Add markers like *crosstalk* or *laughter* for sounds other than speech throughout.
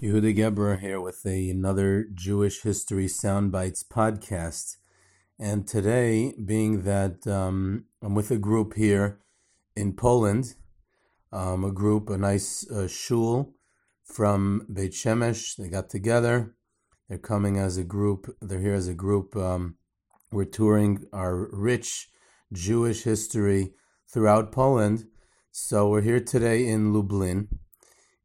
Yehuda Geberer here with a, another Jewish History Soundbites podcast. And today, being that um, I'm with a group here in Poland, um, a group, a nice uh, shul from Beit Shemesh. They got together. They're coming as a group. They're here as a group. Um, we're touring our rich Jewish history throughout Poland. So we're here today in Lublin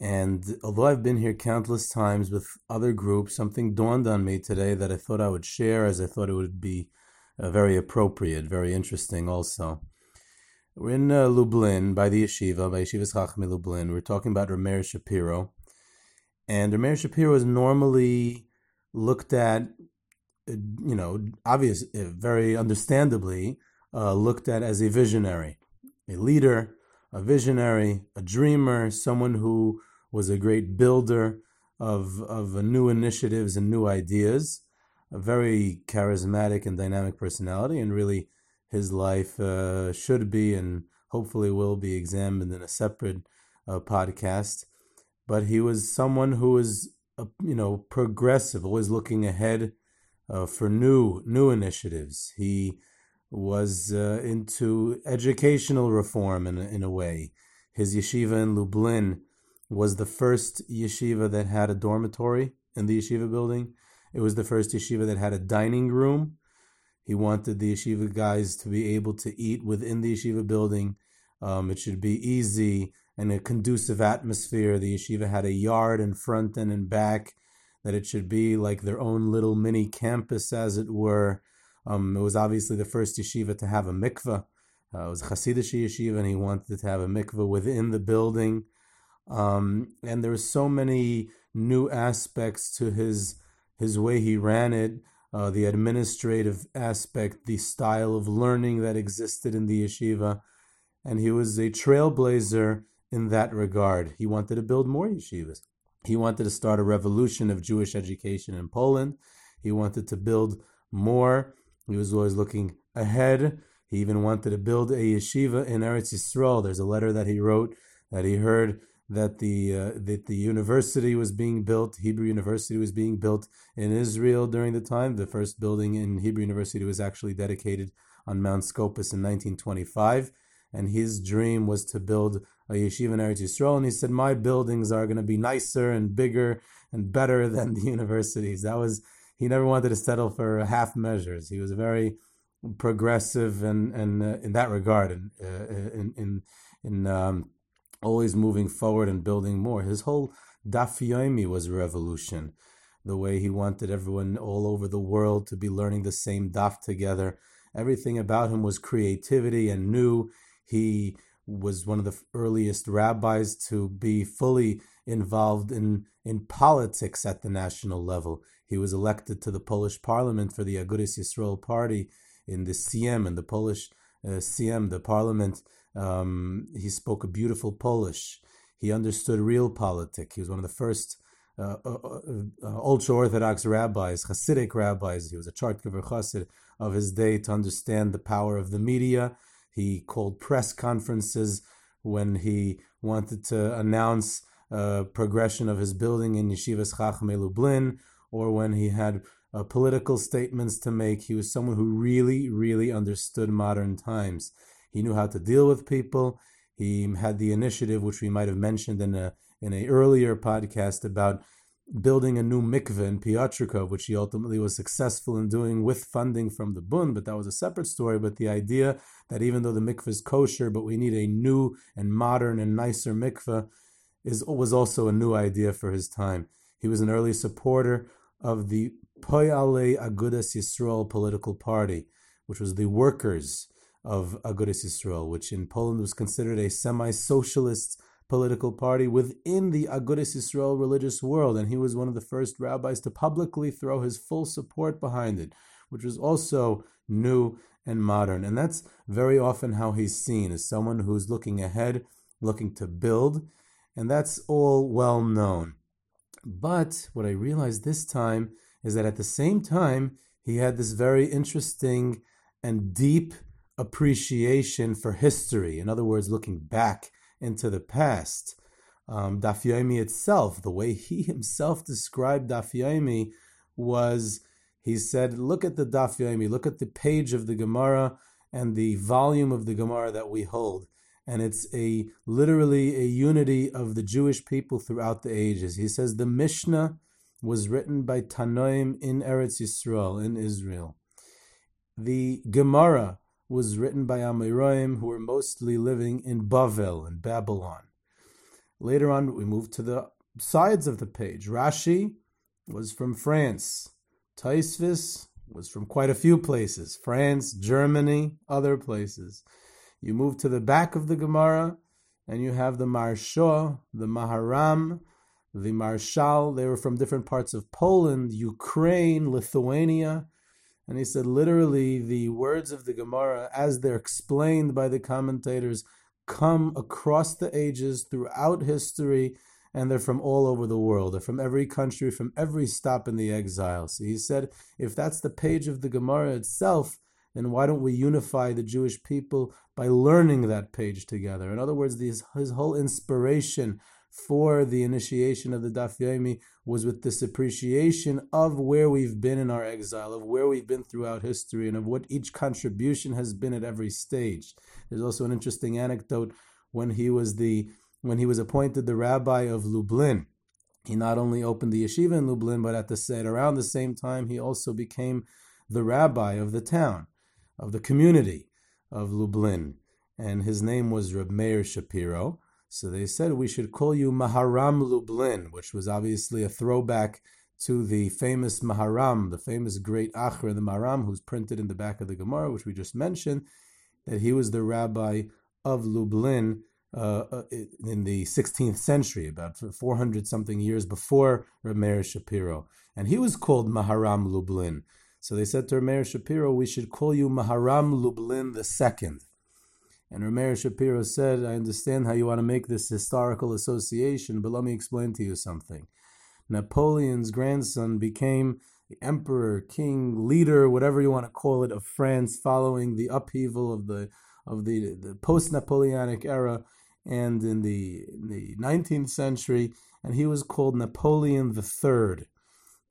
and although I've been here countless times with other groups, something dawned on me today that I thought I would share as I thought it would be uh, very appropriate, very interesting also. We're in uh, Lublin by the yeshiva, by Yeshivas Chachmei Lublin. We're talking about Rameir Shapiro. And Rameir Shapiro is normally looked at, uh, you know, obvious, uh, very understandably, uh, looked at as a visionary, a leader, a visionary, a dreamer, someone who was a great builder of, of new initiatives and new ideas, a very charismatic and dynamic personality, and really his life uh, should be and hopefully will be examined in a separate uh, podcast. But he was someone who was, uh, you know, progressive, always looking ahead uh, for new new initiatives. He was uh, into educational reform in, in a way. His yeshiva in Lublin was the first yeshiva that had a dormitory in the yeshiva building. It was the first yeshiva that had a dining room. He wanted the yeshiva guys to be able to eat within the yeshiva building. Um, it should be easy and a conducive atmosphere. The yeshiva had a yard in front and in back, that it should be like their own little mini campus, as it were. Um, it was obviously the first yeshiva to have a mikveh. Uh, it was a Hasidic yeshiva, and he wanted to have a mikveh within the building. Um, and there were so many new aspects to his his way he ran it, uh, the administrative aspect, the style of learning that existed in the yeshiva, and he was a trailblazer in that regard. He wanted to build more yeshivas. He wanted to start a revolution of Jewish education in Poland. He wanted to build more. He was always looking ahead. He even wanted to build a yeshiva in Eretz Yisrael. There's a letter that he wrote that he heard that the uh, that the university was being built. Hebrew University was being built in Israel during the time. The first building in Hebrew University was actually dedicated on Mount Scopus in 1925, and his dream was to build a yeshiva in Eretz Yisrael. And he said, "My buildings are going to be nicer and bigger and better than the *laughs* universities." That was he never wanted to settle for half measures. He was very progressive and and uh, in that regard, and uh, in in in um, always moving forward and building more. His whole Daf Yomi was a revolution. The way he wanted everyone all over the world to be learning the same daf together. Everything about him was creativity and new. He was one of the earliest rabbis to be fully involved in, in politics at the national level. He was elected to the Polish parliament for the Agudas Yisrael party in the Sejm, in the Polish uh, Sejm, the parliament um, he spoke a beautiful Polish. He understood real politics. He was one of the first uh, uh, uh, uh ultra Orthodox rabbis, Hasidic rabbis. He was a Chortkover Chassid of his day to understand the power of the media. He called press conferences when he wanted to announce uh, progression of his building in Yeshivas Chachmei Lublin, or when he had uh, political statements to make. He was someone who really, really understood modern times. He knew how to deal with people. He had the initiative, which we might have mentioned in a in a earlier podcast about building a new mikveh in Piotrków, which he ultimately was successful in doing with funding from the Bund, but that was a separate story. But the idea that even though the mikveh is kosher, but we need a new and modern and nicer mikveh is was also a new idea for his time. He was an early supporter of the Poalei Agudas Yisrael political party, which was the workers of Agudas Yisrael, which in Poland was considered a semi-socialist political party within the Agudas Yisrael religious world, and he was one of the first rabbis to publicly throw his full support behind it, which was also new and modern. And that's very often how he's seen as someone who's looking ahead, looking to build, and that's all well known. But what I realized this time is that at the same time, he had this very interesting and deep appreciation for history. In other words, looking back into the past. Um, Daf Yomi itself, the way he *laughs* himself described Daf Yomi was, he said, look at the Daf Yomi, look at the page of the Gemara and the volume of the Gemara that we hold. And it's a literally a unity of the Jewish people throughout the ages. He says the Mishnah was written by Tanoim in Eretz Yisrael, in Israel. The Gemara was written by Amoraim, who were mostly living in Bavel, in Babylon. Later on, we move to the sides of the page. Rashi was from France. Tosfos was from quite a few places France, Germany, other places. You move to the back of the Gemara, and you have the Maharsha, the Maharam, the Maharshal. They were from different parts of Poland, Ukraine, Lithuania. And he said, literally, the words of the Gemara, as they're explained by the commentators, come across the ages throughout history, and they're from all over the world. They're from every country, from every stop in the exile. So he said, if that's the page of the Gemara itself, then why don't we unify the Jewish people by learning that page together? In other words, his, his whole inspiration for the initiation of the Daf Yomi was with this appreciation of where we've been in our exile, of where we've been throughout history, and of what each contribution has been at every stage. There's also an interesting anecdote when he was the when he was appointed the rabbi of Lublin. He not only opened the yeshiva in Lublin, but at the same around the same time he also became the rabbi of the town, of the community of Lublin, and his name was Reb Meir Shapiro. So they said we should call you Maharam Lublin, which was obviously a throwback to the famous Maharam, the famous great Achron, the Maharam, who's printed in the back of the Gemara, which we just mentioned, that he was the rabbi of Lublin uh, uh in the 16th century, about 400 something years before Rameir Shapiro. And he was called Maharam Lublin. So they said to Rameir Shapiro, we should call you Maharam Lublin II. And Rameir Shapiro said, I understand how you want to make this historical association, but let me explain to you something. Napoleon's grandson became the emperor, king, leader, whatever you want to call it, of France following the upheaval of the of the, the post-Napoleonic era and in the, in the 19th century, and he was called Napoleon III.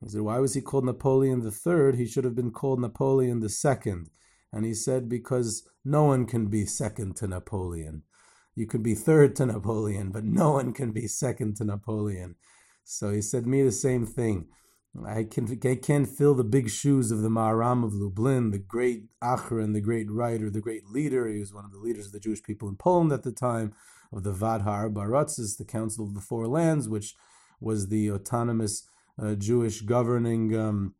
He said, why was he called Napoleon III? He should have been called Napoleon II. And he said, because no one can be second to Napoleon. You can be third to Napoleon, but no one can be second to Napoleon. So he said me the same thing. I can I can fill the big shoes of the Maharam of Lublin, the great Achron, the great writer, the great leader. He was one of the leaders of the Jewish people in Poland at the time, of the Vaad Arba Aratzos, the Council of the Four Lands, which was the autonomous uh, Jewish governing, um,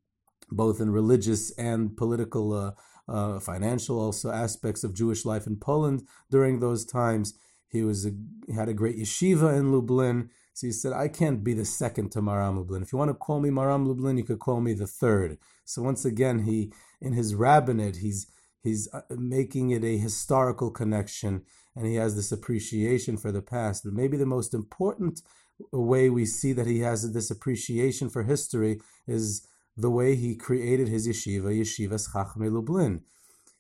both in religious and political, uh, uh, financial also aspects of Jewish life in Poland during those times. He was a, he had a great yeshiva in Lublin. So he said, I can't be the second to Maharam Lublin. If you want to call me Maharam Lublin, you could call me the third. So once again, he in his rabbinate, he's he's uh, making it a historical connection, and he has this appreciation for the past. But maybe the most important way we see that he has this appreciation for history is the way he created his yeshiva, Yeshivas Chachmei Lublin.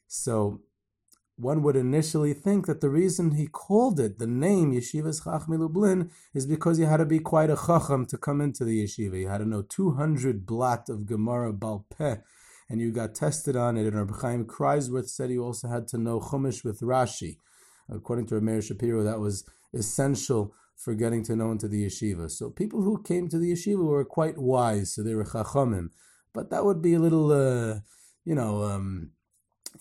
So one would initially think that the reason he called it the name Yeshivas Chachmei Lublin is because you had to be quite a chacham to come into the yeshiva. You had to know 200 blat of Gemara Balpeh, and you got tested on it. And Rabbi Chaim Kreiswirth said you also had to know Chumash with Rashi. According to Rameir Shapiro, that was essential for getting to know into the yeshiva. So people who came to the yeshiva were quite wise, so they were chachamim. But that would be a little, uh, you know, um,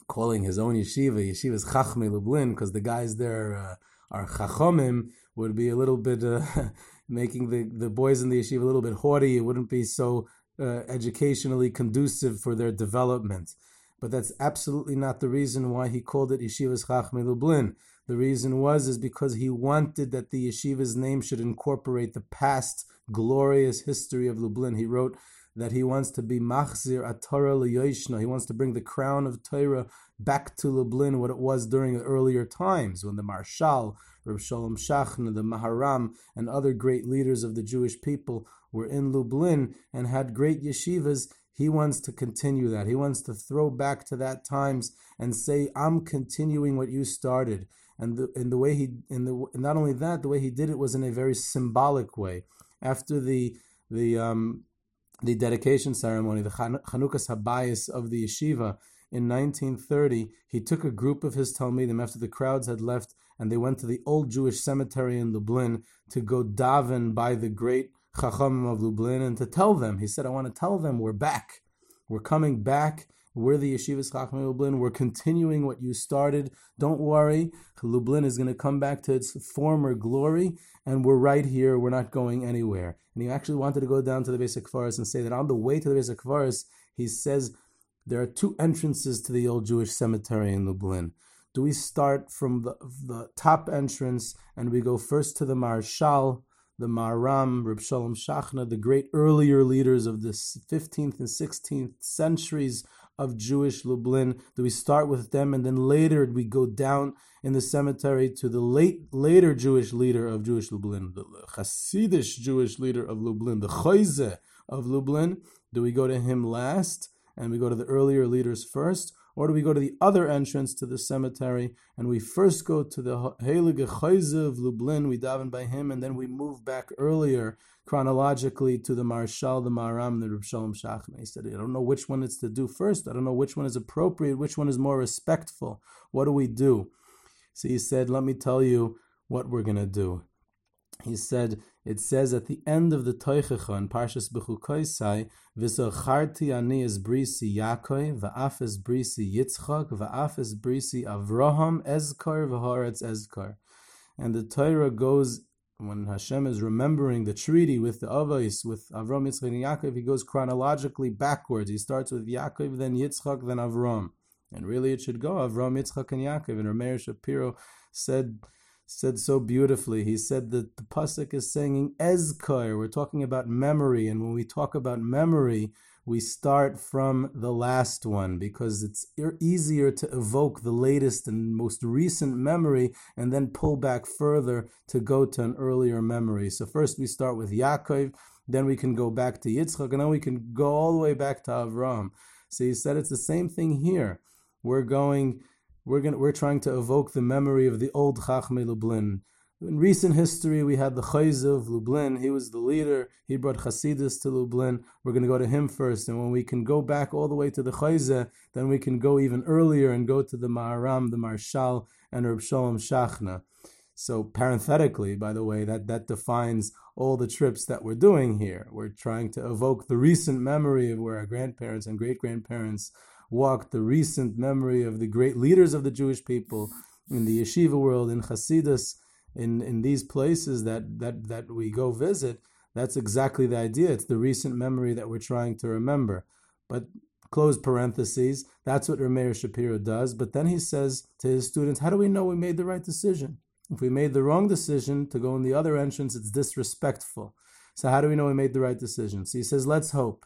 calling his own yeshiva yeshiva's Chachmei Lublin because the guys there uh, are Chachomim would be a little bit uh, *laughs* making the, the boys in the yeshiva a little bit haughty. It wouldn't be so uh, educationally conducive for their development. But that's absolutely not the reason why he called it Yeshiva's Chachmei Lublin. The reason was is because he wanted that the yeshiva's name should incorporate the past glorious history of Lublin. He wrote that he wants to be machzir atara liyoshna. He wants to bring the crown of Torah back to Lublin, what it was during the earlier times when the Maharshal, Reb Shalom Shachna, the Maharam, and other great leaders of the Jewish people were in Lublin and had great yeshivas. He wants to continue that. He wants to throw back to that times and say, I'm continuing what you started. And the in the way he in the not only that the way he did it was in a very symbolic way. After the the um, the dedication ceremony, the Chanukas Habayis of the yeshiva in 1930, he took a group of his Talmidim after the crowds had left, and they went to the old Jewish cemetery in Lublin to go daven by the great Chachamim of Lublin and to tell them. He said, "I want to tell them we're back, we're coming back." We're the Yeshivas Chachmei Lublin. We're continuing what you started. Don't worry. Lublin is going to come back to its former glory, and we're right here. We're not going anywhere. And he actually wanted to go down to the beis hakvaros and say that on the way to the beis hakvaros, he says there are two entrances to the old Jewish cemetery in Lublin. Do we start from the, the top entrance and we go first to the Maharshal, the Maharam, Reb Shalom Shachna, the great earlier leaders of the 15th and 16th centuries of Jewish Lublin? Do we start with them and then later we go down in the cemetery to the late later Jewish leader of Jewish Lublin, the Hasidish Jewish leader of Lublin, the Chayze of Lublin? Do we go to him last and we go to the earlier leaders first? Or do we go to the other entrance to the cemetery and we first go to the Heilige Chayze of Lublin, we daven by him, and then we move back earlier chronologically to the Maharshal, the Maharam, the Reb Shalom Shachna. He said, I don't know which one it's to do first. I don't know which one is appropriate, which one is more respectful. What do we do? So he said, Let me tell you what we're going to do. He said, it says at the end of the Toichecha in Parshas Bechukoisai, V'zocharti ani es brisi Yaakov, v'af es brisi Yitzchak, v'af es brisi Avraham, Ezkar, v'horetz Ezkar. And the Torah goes when Hashem is remembering the treaty with the Avos, with Avram, Yitzchak, and Yaakov, he goes chronologically backwards. He starts with Yaakov, then Yitzchak, then Avram. And really it should go Avram, Yitzchak, and Yaakov. And Rameir Shapiro said said so beautifully. He said that the pasuk is saying ezkar. We're talking about memory, and when we talk about memory, we start from the last one because it's easier to evoke the latest and most recent memory and then pull back further to go to an earlier memory. So first we start with Yaakov, then we can go back to Yitzchak, and then we can go all the way back to Avram. So he said it's the same thing here. We're going, we're going, we're trying to evoke the memory of the old Chachmei Lublin in recent history, we had the Chayz of Lublin. He was the leader. He brought Hasidus to Lublin. We're going to go to him first. And when we can go back all the way to the Chayze, then we can go even earlier and go to the Maharam, the Marshal, and Reb Shalom Shachna. So parenthetically, by the way, that, that defines all the trips that we're doing here. We're trying to evoke the recent memory of where our grandparents and great grandparents walked, the recent memory of the great leaders of the Jewish people in the yeshiva world, in Hasidus, in in these places that that that we go visit, that's exactly the idea. It's the recent memory that we're trying to remember. But close parentheses, that's what Rameir Shapiro does. But then he says to his students, how do we know we made the right decision? If we made the wrong decision to go in the other entrance, it's disrespectful. So how do we know we made the right decision? So he says, let's hope.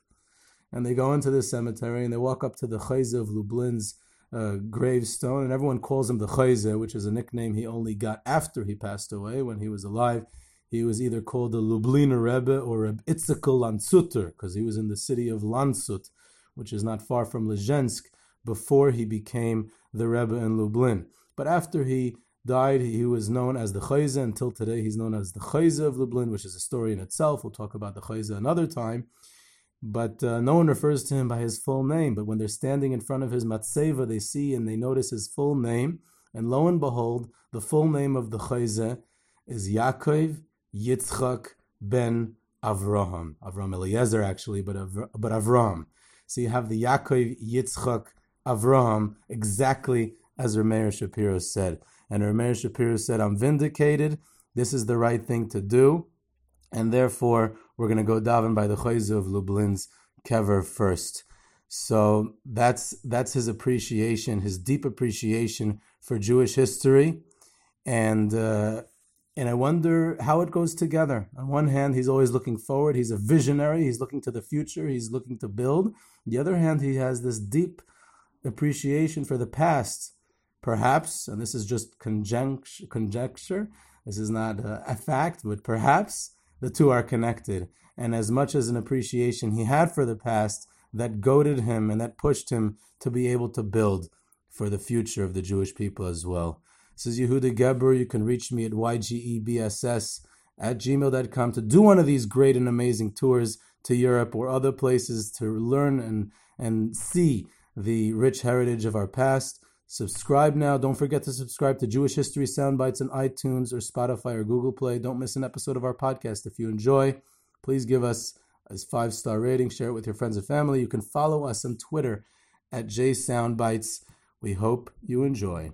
And they go into the cemetery and they walk up to the Chayze of Lublin's uh, gravestone, and everyone calls him the Chayze, which is a nickname he only got after he passed away. When he was alive, he was either called the Lubliner Rebbe or Reb Itzakel Lansuter, because he was in the city of Lansut, which is not far from Lezhensk, before he became the Rebbe in Lublin. But after he died, he was known as the Chayze. Until today, he's known as the Chayze of Lublin, which is a story in itself. We'll talk about the Chayze another time but uh, no one refers to him by his full name. But when they're standing in front of his matzeva, they see and they notice his full name. And lo and behold, the full name of the Chayze is Yaakov Yitzchak ben Avraham. Avraham Eliezer, actually, but, Avra- but Avraham. So you have the Yaakov Yitzchak Avraham exactly as Rameir Shapiro said. And Rameir Shapiro said, I'm vindicated. This is the right thing to do. And therefore, we're going to go daven by the Chayze of Lublin's kever first. So that's that's his appreciation, his deep appreciation for Jewish history, and uh, and I wonder how it goes together. On one hand, he's always looking forward; he's a visionary. He's looking to the future. He's looking to build. On the other hand, he has this deep appreciation for the past, perhaps, and this is just conjecture. conjecture this is not a fact, but perhaps the two are connected. And as much as an appreciation he had for the past, that goaded him and that pushed him to be able to build for the future of the Jewish people as well. This is Yehuda Geberer. You can reach me at ygebss at gmail.com to do one of these great and amazing tours to Europe or other places to learn and, and see the rich heritage of our past. Subscribe now. Don't forget to subscribe to Jewish History Soundbites on iTunes or Spotify or Google Play. Don't miss an episode of our podcast. If you enjoy, please give us a five star rating. Share it with your friends and family. You can follow us on Twitter at JSoundbites. We hope you enjoy.